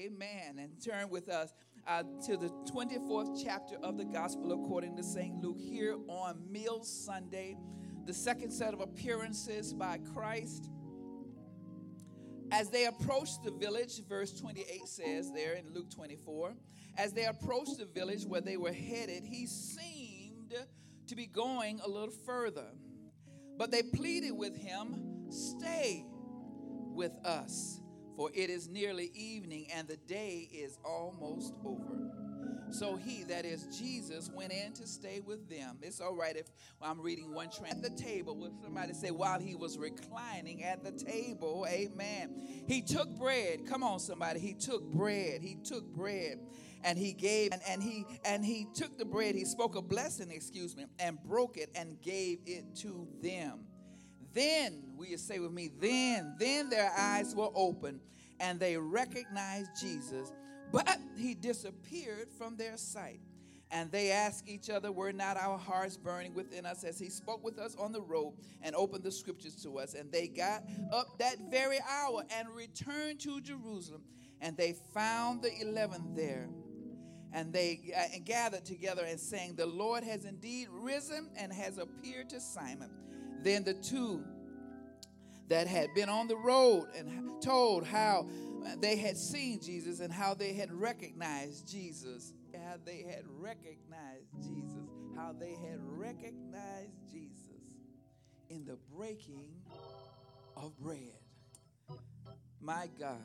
Amen. And turn with us uh, to the 24th chapter of the Gospel according to St. Luke here on Meal Sunday, the second set of appearances by Christ. As they approached the village, verse 28 says there in Luke 24, as they approached the village where they were headed, he seemed to be going a little further. But they pleaded with him, Stay with us, for it is nearly evening and the day is almost over. So he, that is Jesus, went in to stay with them. It's all right if I'm reading one trend at the table. Will somebody say, while he was reclining at the table, amen. He took bread. Come on, somebody. He took bread. He took bread and he gave and, and he and he took the bread he spoke a blessing excuse me and broke it and gave it to them then will you say with me then then their eyes were open and they recognized jesus but he disappeared from their sight and they asked each other, Were not our hearts burning within us as he spoke with us on the road and opened the scriptures to us? And they got up that very hour and returned to Jerusalem. And they found the eleven there and they uh, gathered together and saying, The Lord has indeed risen and has appeared to Simon. Then the two that had been on the road and told how they had seen Jesus and how they had recognized Jesus. How they had recognized Jesus. How they had recognized Jesus in the breaking of bread. My God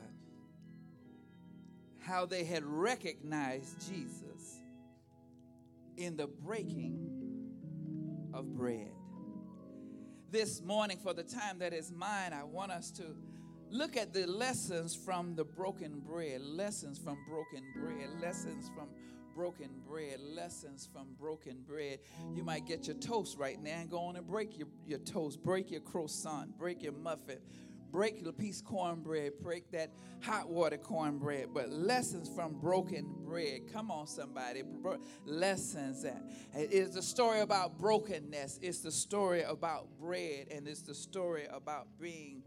how they had recognized Jesus in the breaking of bread. This morning, for the time that is mine, I want us to look at the lessons from the broken bread, lessons from broken bread, lessons from broken bread, lessons from broken bread. You might get your toast right now and go on and break your, your toast, break your croissant, break your muffin, break the piece cornbread, break that hot water cornbread, but lessons from broken bread. Come on, somebody. Lessons. It is the story about brokenness. It's the story about bread, and it's the story about being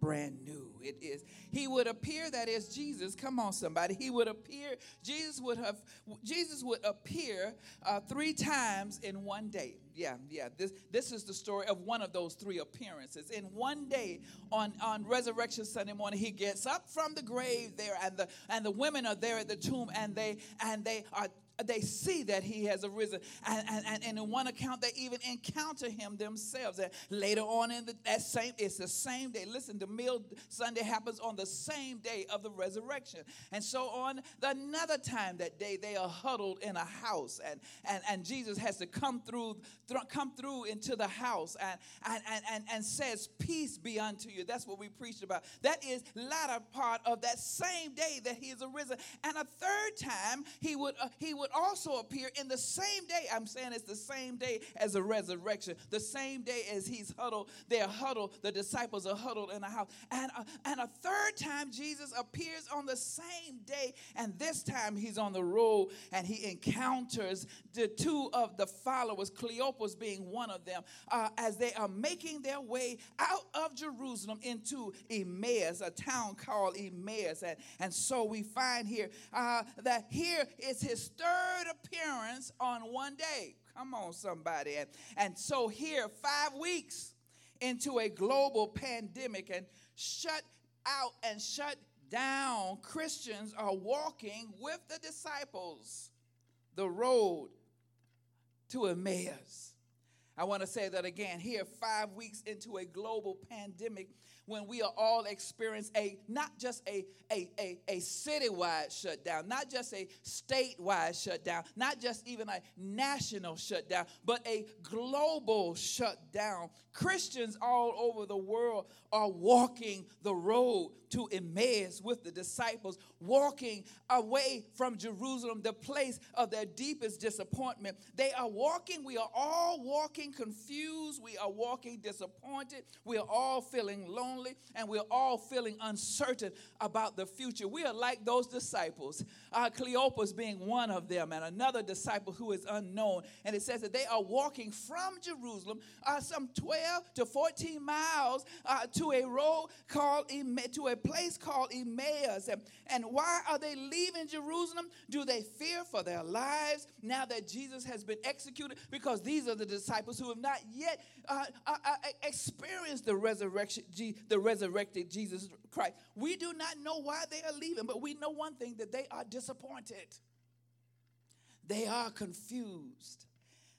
brand new. It is. He would appear, that is Jesus. Come on, somebody. He would appear, Jesus would have, Jesus would appear uh, three times in one day. Yeah, yeah. This, this is the story of one of those three appearances. In one day on, on Resurrection Sunday morning, he gets up from the grave there, and the and the women are there at the tomb, and they and they are they see that he has arisen. And, and, and in one account, they even encounter him themselves. And later on in the, that same, it's the same day. Listen, the meal Sunday happens on the same day of the resurrection. And so on the, another time that day, they are huddled in a house. And, and, and Jesus has to come through, th- come through into the house and, and, and, and, and says, peace be unto you. That's what we preached about. That is latter part of that same day that he is arisen. And a third time, he would, uh, he would would also appear in the same day. I'm saying it's the same day as the resurrection, the same day as he's huddled. They're huddled. The disciples are huddled in a house. And, uh, and a third time, Jesus appears on the same day. And this time, he's on the road and he encounters the two of the followers, Cleopas being one of them, uh, as they are making their way out of Jerusalem into Emmaus, a town called Emmaus. And, and so we find here uh, that here is his third third appearance on one day. Come on, somebody. And, and so, here, five weeks into a global pandemic and shut out and shut down, Christians are walking with the disciples the road to Emmaus. I want to say that again here, five weeks into a global pandemic, when we are all experience a not just a, a, a, a citywide shutdown, not just a statewide shutdown, not just even a national shutdown, but a global shutdown. Christians all over the world are walking the road to Emmaus with the disciples, walking away from Jerusalem, the place of their deepest disappointment. They are walking, we are all walking confused, we are walking disappointed, we are all feeling lonely and we're all feeling uncertain about the future. We are like those disciples, uh, Cleopas being one of them, and another disciple who is unknown. And it says that they are walking from Jerusalem uh, some 12 to 14 miles uh, to a road called, to a place called Emmaus. And, and why are they leaving Jerusalem? Do they fear for their lives now that Jesus has been executed? Because these are the disciples who have not yet uh, uh, uh, experienced the resurrection, the resurrected Jesus Christ. We do not know why they are leaving, but we know one thing that they are disappointed. They are confused.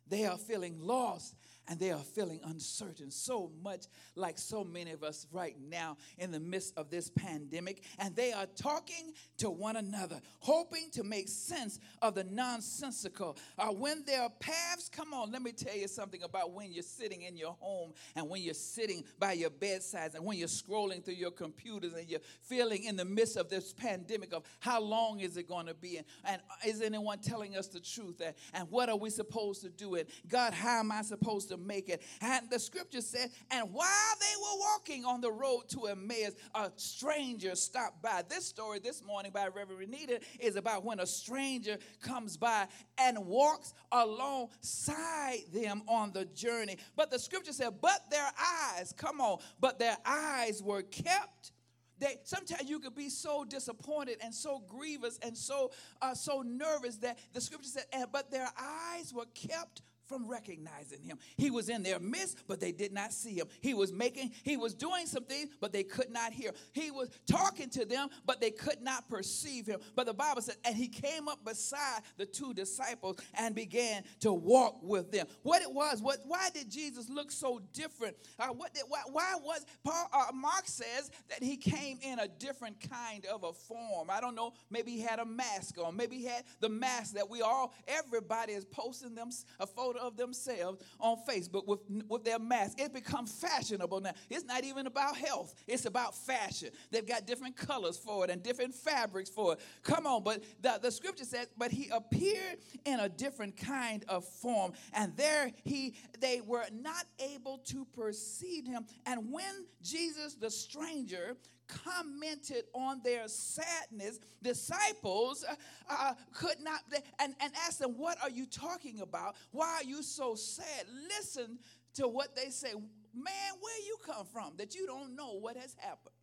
They are feeling lost and they are feeling uncertain, so much like so many of us right now in the midst of this pandemic. And they are talking to one another, hoping to make sense of the nonsensical. Uh, when their paths, come on, let me tell you something about when you're sitting in your home and when you're sitting by your bedsides and when you're scrolling through your computers and you're feeling in the midst of this pandemic of how long is it going to be and, and is anyone telling us the truth and, and what are we supposed to do and God, how am I supposed to make it. And the scripture said, and while they were walking on the road to Emmaus, a stranger stopped by. This story this morning by Reverend Renita is about when a stranger comes by and walks alongside them on the journey. But the scripture said, but their eyes, come on, but their eyes were kept they sometimes you could be so disappointed and so grievous and so uh, so nervous that the scripture said but their eyes were kept from recognizing him. He was in their midst, but they did not see him. He was making, he was doing some things, but they could not hear. He was talking to them, but they could not perceive him. But the Bible said, and he came up beside the two disciples and began to walk with them. What it was, what why did Jesus look so different? Uh, what did, why, why was Paul uh, Mark says that he came in a different kind of a form. I don't know, maybe he had a mask on, maybe he had the mask that we all everybody is posting them a photo photo of themselves on Facebook with, with their mask. It becomes fashionable now. It's not even about health, it's about fashion. They've got different colors for it and different fabrics for it. Come on, but the, the scripture says, but he appeared in a different kind of form, and there he they were not able to perceive him. And when Jesus, the stranger, commented on their sadness, disciples uh, uh, could not, and, and asked them, What are you talking about? Why are you so sad? Listen to what they say. Man, where you come from that you don't know what has happened?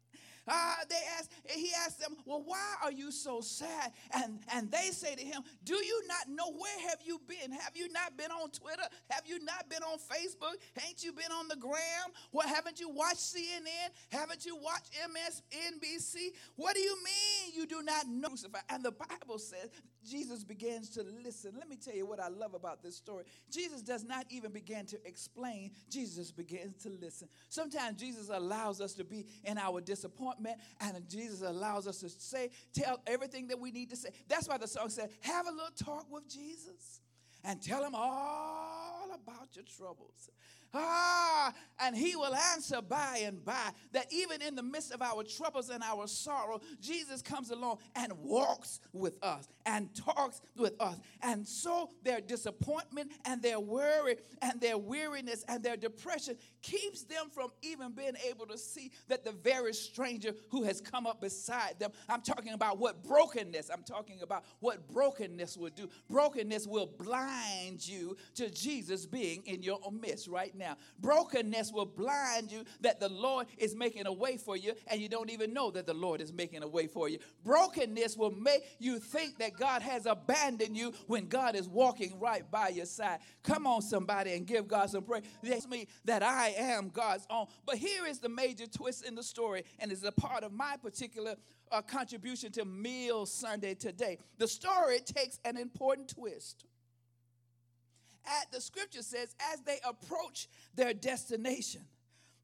Uh, they asked, he asked them, Well, why are you so sad? And, and they say to him, Do you not know where have you been? Have you not been on Twitter? Have you not been on Facebook? Ain't you been on the gram? What haven't you watched CNN? Haven't you watched MSNBC? What do you mean you do not know? And the Bible says Jesus begins to listen. Let me tell you what I love about this story. Jesus does not even begin to explain, Jesus begins to listen. Sometimes Jesus allows us to be in our disappointment and Jesus allows us to say, tell everything that we need to say. That's why the song said, Have a little talk with Jesus and tell him all about your troubles. Ah, and he will answer by and by that even in the midst of our troubles and our sorrow, Jesus comes along and walks with us and talks with us. And so their disappointment and their worry and their weariness and their depression keeps them from even being able to see that the very stranger who has come up beside them, I'm talking about what brokenness, I'm talking about what brokenness will do. Brokenness will blind you to Jesus being in your midst right now. Brokenness will blind you that the Lord is making a way for you and you don't even know that the Lord is making a way for you. Brokenness will make you think that God has abandoned you when God is walking right by your side. Come on, somebody, and give God some praise. It's me that I am God's own. But here is the major twist in the story, and it's a part of my particular uh, contribution to Meal Sunday today. The story takes an important twist. At the scripture says, as they approach their destination,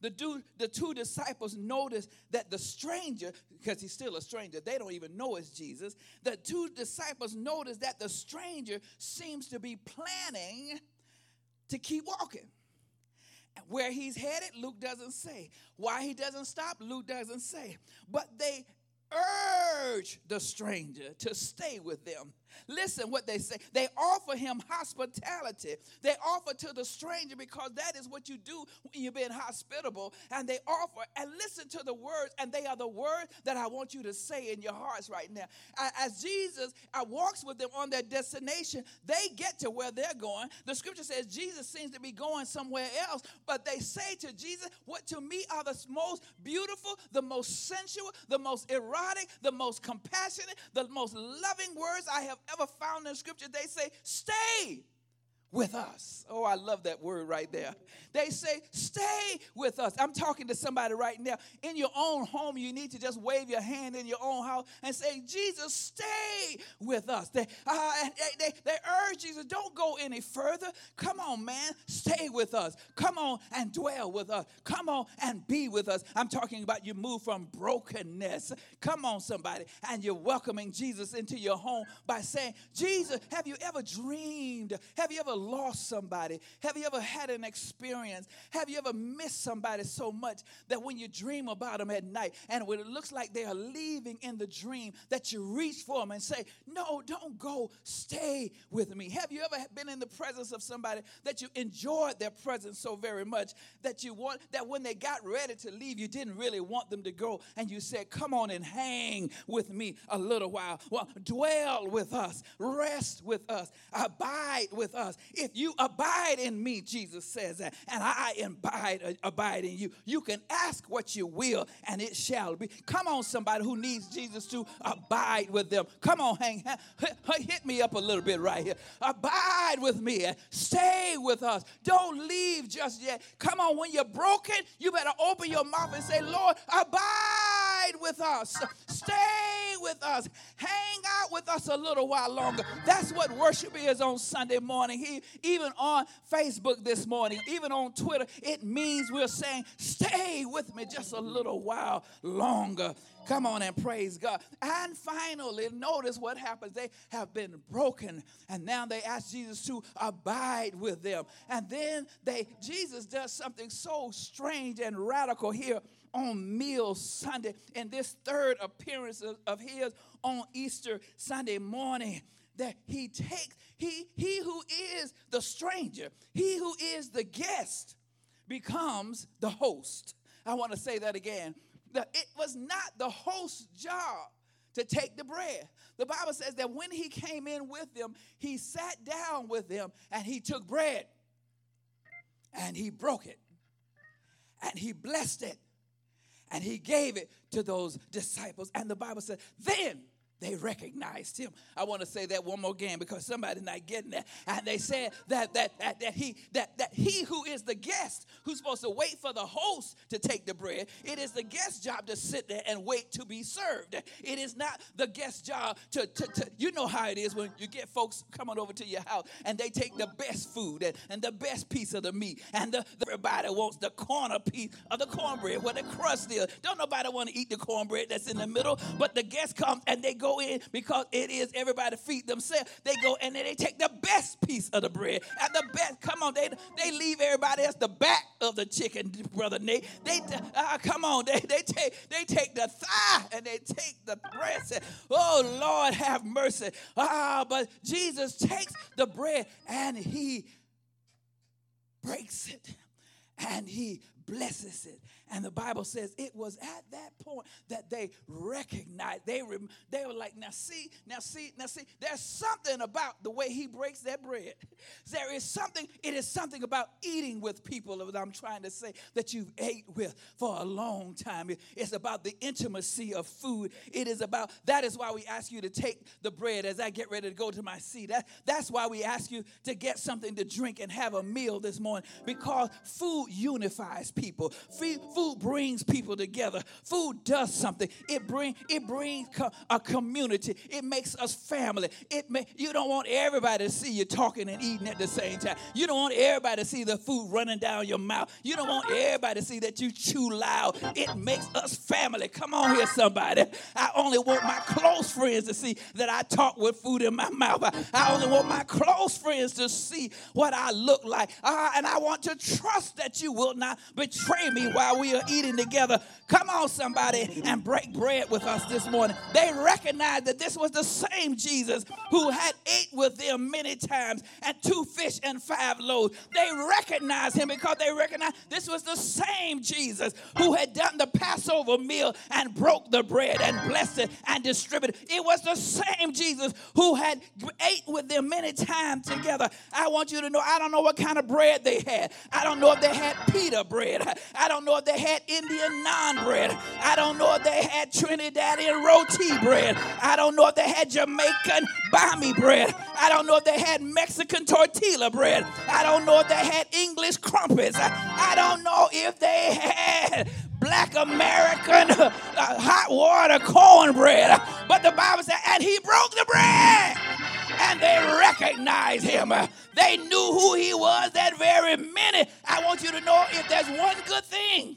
the, do, the two disciples notice that the stranger, because he's still a stranger, they don't even know it's Jesus. The two disciples notice that the stranger seems to be planning to keep walking. Where he's headed, Luke doesn't say. Why he doesn't stop, Luke doesn't say. But they urge the stranger to stay with them Listen what they say. They offer him hospitality. They offer to the stranger because that is what you do when you're being hospitable. And they offer and listen to the words, and they are the words that I want you to say in your hearts right now. As Jesus uh, walks with them on their destination, they get to where they're going. The scripture says Jesus seems to be going somewhere else, but they say to Jesus, What to me are the most beautiful, the most sensual, the most erotic, the most compassionate, the most loving words I have ever found in scripture. They say, Stay with us. Oh, I love that word right there. They say, Stay with us. I'm talking to somebody right now. In your own home, you need to just wave your hand in your own house and say, Jesus, stay with us. They, uh, they, they, they urge Jesus, don't go any further. Come on, man, stay with us. Come on and dwell with us. Come on and be with us. I'm talking about you move from brokenness. Come on, somebody. And you're welcoming Jesus into your home by saying, Jesus, have you ever dreamed? Have you ever lost somebody? Have you ever had an experience? Have you ever missed somebody so much that when you dream about them at night and when it looks like they are leaving in the dream, that you reach for them and say, No, don't go, stay with me? Have you ever been in the presence of somebody that you enjoyed their presence so very much that you want that when they got ready to leave, you didn't really want them to go and you said, Come on and hang with me a little while? Well, dwell with us, rest with us, abide with us. If you abide in me, Jesus says that, and I abide, uh, abide in you, you can ask what you will and it shall be. Come on, somebody who needs Jesus to abide with them. Come on, hang, hit me up a little bit right here. Abide with me. Stay with us. Don't leave just yet. Come on, when you're broken, you better open your mouth and say, Lord, abide with us. Stay with us. Hang out with us a little while longer. That's what worship is on Sunday morning. He, even on Facebook this morning, even on Twitter, it means we're saying, stay with me just a little while longer. Come on and praise God. And finally, notice what happens. They have been broken, and now they ask Jesus to abide with them. And then they Jesus does something so strange and radical here on Meal Sunday in this third appearance of, of his on Easter Sunday morning that he takes he he who is the stranger he who is the guest becomes the host i want to say that again that it was not the host's job to take the bread the bible says that when he came in with them he sat down with them and he took bread and he broke it and he blessed it and he gave it to those disciples. And the Bible says, then they recognized him. I want to say that one more game because somebody's not getting that. And they said that that that, that he that that he who is the guest who's supposed to wait for the host to take the bread, it is the guest's job to sit there and wait to be served. It is not the guest's job to, to, to you know how it is when you get folks coming over to your house and they take the best food and, and the best piece of the meat and the, everybody wants the corner piece of the cornbread where the crust is. Don't nobody want to eat the cornbread that's in the middle, but the guest comes and they go go in because it is everybody feed themselves. They go and then they take the best piece of the bread. And the best, come on, they, they leave everybody else the back of the chicken, brother Nate. They uh, come on, they, they take they take the thigh and they take the breast. oh Lord, have mercy. Ah, but Jesus takes the bread and he breaks it and he blesses it and the Bible says it was at that point that they recognized, they, they were like, now see, now see, now see, there's something about the way he breaks that bread. There is something, it is something about eating with people that I'm trying to say that you've ate with for a long time. It's about the intimacy of food. It is about, that is why we ask you to take the bread as I get ready to go to my seat. That, that's why we ask you to get something to drink and have a meal this morning because food unifies people. Food Food brings people together. Food does something. It bring it brings co- a community. It makes us family. It may, you don't want everybody to see you talking and eating at the same time. You don't want everybody to see the food running down your mouth. You don't want everybody to see that you chew loud. It makes us family. Come on here, somebody. I only want my close friends to see that I talk with food in my mouth. I, only want my close friends to see what I look like. Uh, and I want to trust that you will not betray me while we eating together. Come on, somebody, and break bread with us this morning. They recognized that this was the same Jesus who had ate with them many times and two fish and five loaves. They recognized him because they recognized this was the same Jesus who had done the Passover meal and broke the bread and blessed it and distributed. It was the same Jesus who had ate with them many times together. I want you to know I don't know what kind of bread they had. I don't know if they had pita bread. I don't know if they had Indian naan bread. I don't know if they had Trinidadian roti bread. I don't know if they had Jamaican bami bread. I don't know if they had Mexican tortilla bread. I don't know if they had English crumpets. I don't know if they had black American uh, hot water cornbread. But the Bible said, and he broke the bread. And they recognized him. They knew who he was that very minute. I want you to know if there's one good thing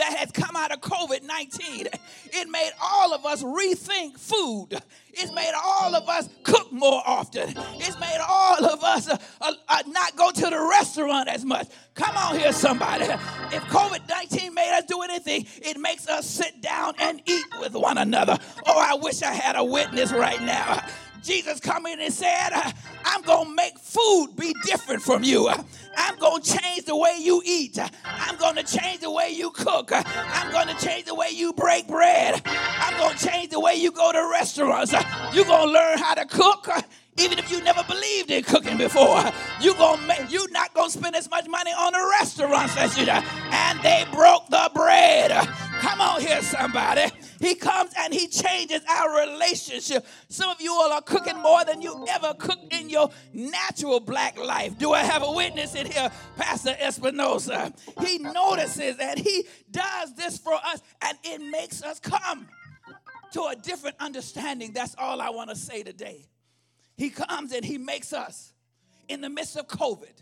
that has come out of COVID 19. It made all of us rethink food. It's made all of us cook more often. It's made all of us uh, uh, uh, not go to the restaurant as much. Come on here, somebody. If COVID 19 made us do anything, it makes us sit down and eat with one another. Oh, I wish I had a witness right now. Jesus come in and said, uh, I'm going to make food be different from you. Uh, I'm going to change the way you eat. Uh, I'm going to change the way you cook. I'm going to change the way you break bread. I'm going to change the way you go to restaurants. You're going to learn how to cook even if you never believed in cooking before. You gonna make, you're not gonna spend as much money on the restaurants as you do. And they broke the bread. Come on here, somebody. He comes and he changes our relationship. Some of you all are cooking more than you ever cooked in your natural black life. Do I have a witness in here, Pastor Espinosa? He notices and he does this for us, and it makes us come to a different understanding. That's all I want to say today. He comes and he makes us in the midst of COVID.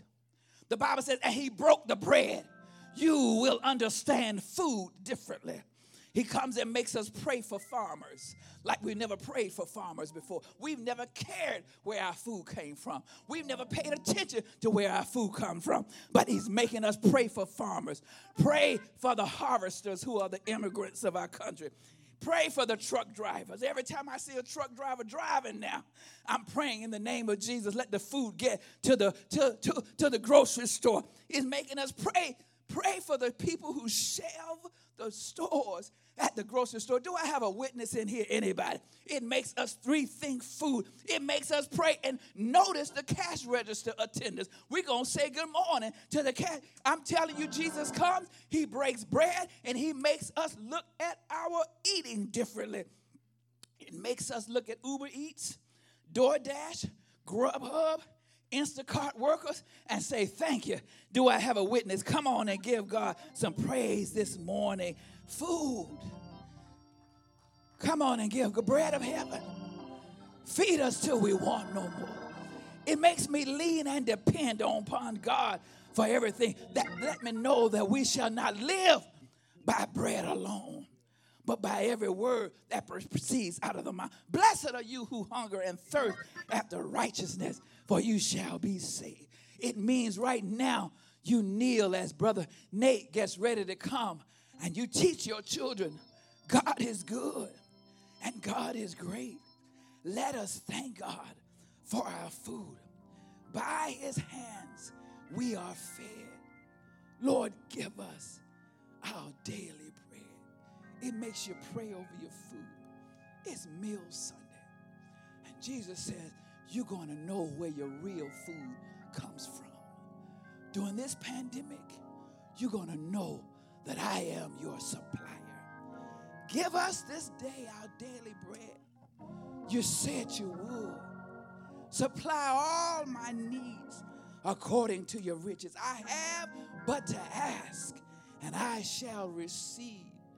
The Bible says, and he broke the bread. You will understand food differently. He comes and makes us pray for farmers like we've never prayed for farmers before. We've never cared where our food came from. We've never paid attention to where our food comes from. But He's making us pray for farmers. Pray for the harvesters who are the immigrants of our country. Pray for the truck drivers. Every time I see a truck driver driving now, I'm praying in the name of Jesus. Let the food get to the to, to, to the grocery store. He's making us pray. Pray for the people who shelve the stores at the grocery store. Do I have a witness in here? Anybody? It makes us rethink food. It makes us pray and notice the cash register attendants. We're going to say good morning to the cash. I'm telling you, Jesus comes, he breaks bread, and he makes us look at our eating differently. It makes us look at Uber Eats, DoorDash, Grubhub, Instacart workers and say, Thank you. Do I have a witness? Come on and give God some praise this morning. Food. Come on and give the bread of heaven. Feed us till we want no more. It makes me lean and depend upon God for everything. That let me know that we shall not live by bread alone, but by every word that proceeds out of the mouth. Blessed are you who hunger and thirst after righteousness, for you shall be saved. It means right now you kneel as Brother Nate gets ready to come and you teach your children God is good and God is great. Let us thank God for our food. By his hands we are fed. Lord, give us our daily bread. It makes you pray over your food. It's Meal Sunday. And Jesus says, you're going to know where your real food comes from. During this pandemic, you're going to know that I am your supplier. Give us this day our daily bread. You said you would. Supply all my needs according to your riches. I have but to ask, and I shall receive